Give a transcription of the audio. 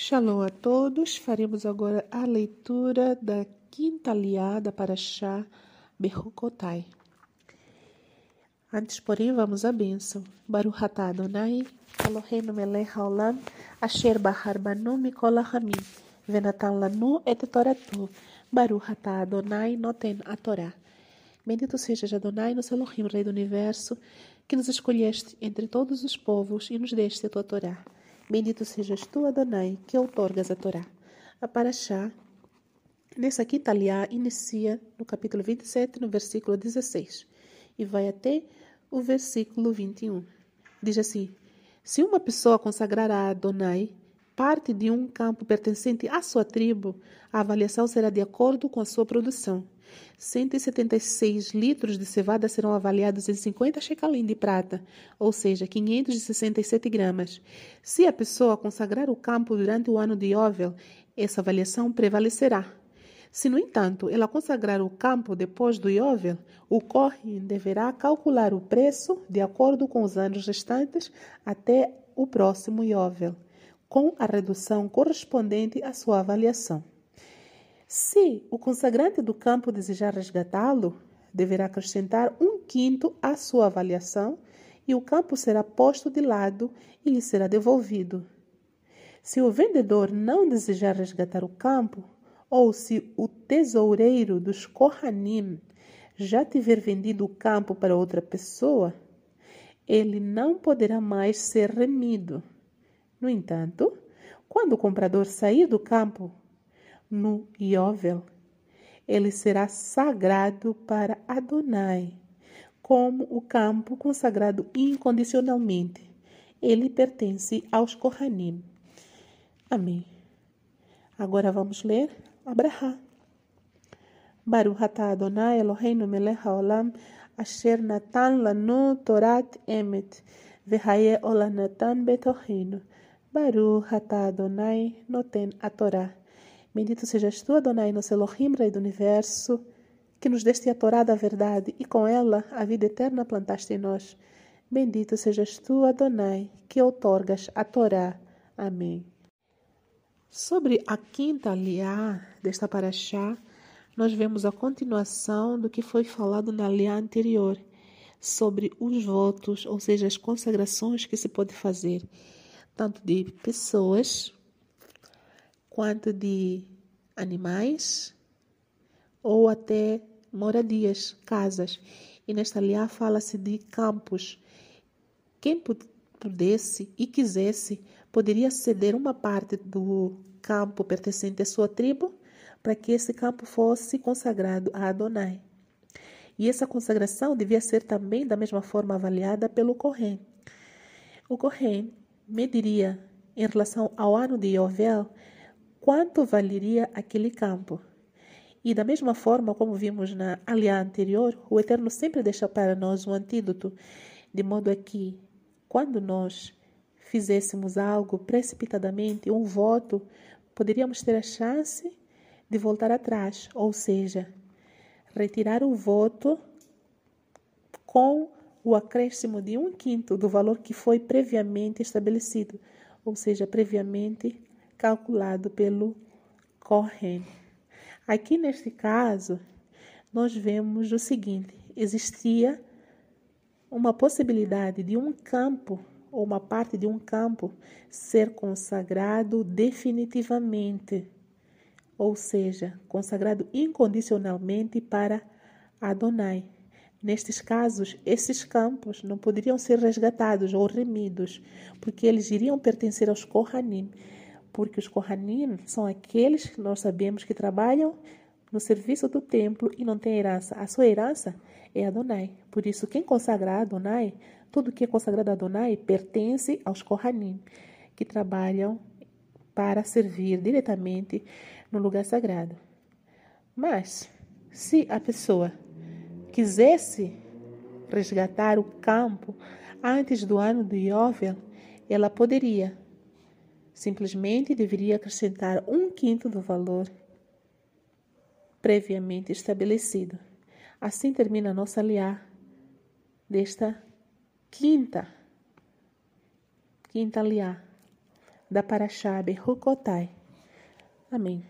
Shalom a todos. Faremos agora a leitura da quinta aliada para Shá Berrocotai. Antes, porém, vamos à bênção. Baruch atah Adonai, Eloheinu melech haolam, asher bahar banu mikol hamim, venatan lanu et toratu. Baruch atah Adonai noten a Torá. Bendito sejas Adonai, nosso Elohim, Rei do Universo, que nos escolheste entre todos os povos e nos deste a tua Torá. Bendito sejas tu, Adonai, que outorgas a Torá. A Paraxá, nessa quinta aliá, inicia no capítulo 27, no versículo 16, e vai até o versículo 21. Diz assim: Se uma pessoa consagrar a Adonai parte de um campo pertencente à sua tribo, a avaliação será de acordo com a sua produção. 176 litros de cevada serão avaliados em 50 shekalim de prata, ou seja, 567 gramas. Se a pessoa consagrar o campo durante o ano de Yovel, essa avaliação prevalecerá. Se, no entanto, ela consagrar o campo depois do Yovel, o Kohen deverá calcular o preço de acordo com os anos restantes até o próximo Yovel, com a redução correspondente à sua avaliação. Se o consagrante do campo desejar resgatá-lo, deverá acrescentar um quinto à sua avaliação e o campo será posto de lado e lhe será devolvido. Se o vendedor não desejar resgatar o campo, ou se o tesoureiro dos Kohanim já tiver vendido o campo para outra pessoa, ele não poderá mais ser remido. No entanto, quando o comprador sair do campo no Yovel. Ele será sagrado para Adonai, como o campo consagrado incondicionalmente. Ele pertence aos Kohanim. Amém. Agora vamos ler Abraha. Baruch atah Adonai Eloheinu melech haolam asher natan lanu torat emet v'haye olanatan betochenu. Baruch atah Adonai noten a Torah. Bendito sejas tu, Adonai, nosso Elohim, Rei do Universo, que nos deste a Torá da verdade e com ela a vida eterna plantaste em nós. Bendito sejas tu, Adonai, que outorgas a Torá. Amém. Sobre a quinta aliá desta paraxá, nós vemos a continuação do que foi falado na aliá anterior, sobre os votos, ou seja, as consagrações que se pode fazer, tanto de pessoas quanto de animais ou até moradias, casas. E nesta aliá fala-se de campos. Quem pudesse e quisesse poderia ceder uma parte do campo pertencente à sua tribo para que esse campo fosse consagrado a Adonai. E essa consagração devia ser também da mesma forma avaliada pelo Kohen. O Kohen mediria em relação ao ano de Yovel quanto valeria aquele campo. E da mesma forma como vimos na aliança anterior, o Eterno sempre deixa para nós um antídoto, de modo a que, quando nós fizéssemos algo precipitadamente, um voto, poderíamos ter a chance de voltar atrás, ou seja, retirar o voto com o acréscimo de um quinto do valor que foi previamente estabelecido, ou seja, previamente calculado pelo Cohen. Aqui neste caso, nós vemos o seguinte: existia uma possibilidade de um campo ou uma parte de um campo ser consagrado definitivamente, ou seja, consagrado incondicionalmente para Adonai. Nestes casos, esses campos não poderiam ser resgatados ou remidos, porque eles iriam pertencer aos Kohanim porque os Kohanim são aqueles que nós sabemos que trabalham no serviço do templo e não têm herança. A sua herança é Adonai. Por isso, quem consagra Adonai, tudo que é consagrado a Adonai pertence aos Kohanim, que trabalham para servir diretamente no lugar sagrado. Mas, se a pessoa quisesse resgatar o campo antes do ano do Yovel, ela poderia Simplesmente deveria acrescentar um quinto do valor previamente estabelecido. Assim termina a nossa liá desta quinta, quinta liá. da Parashá Berukotai. Amém.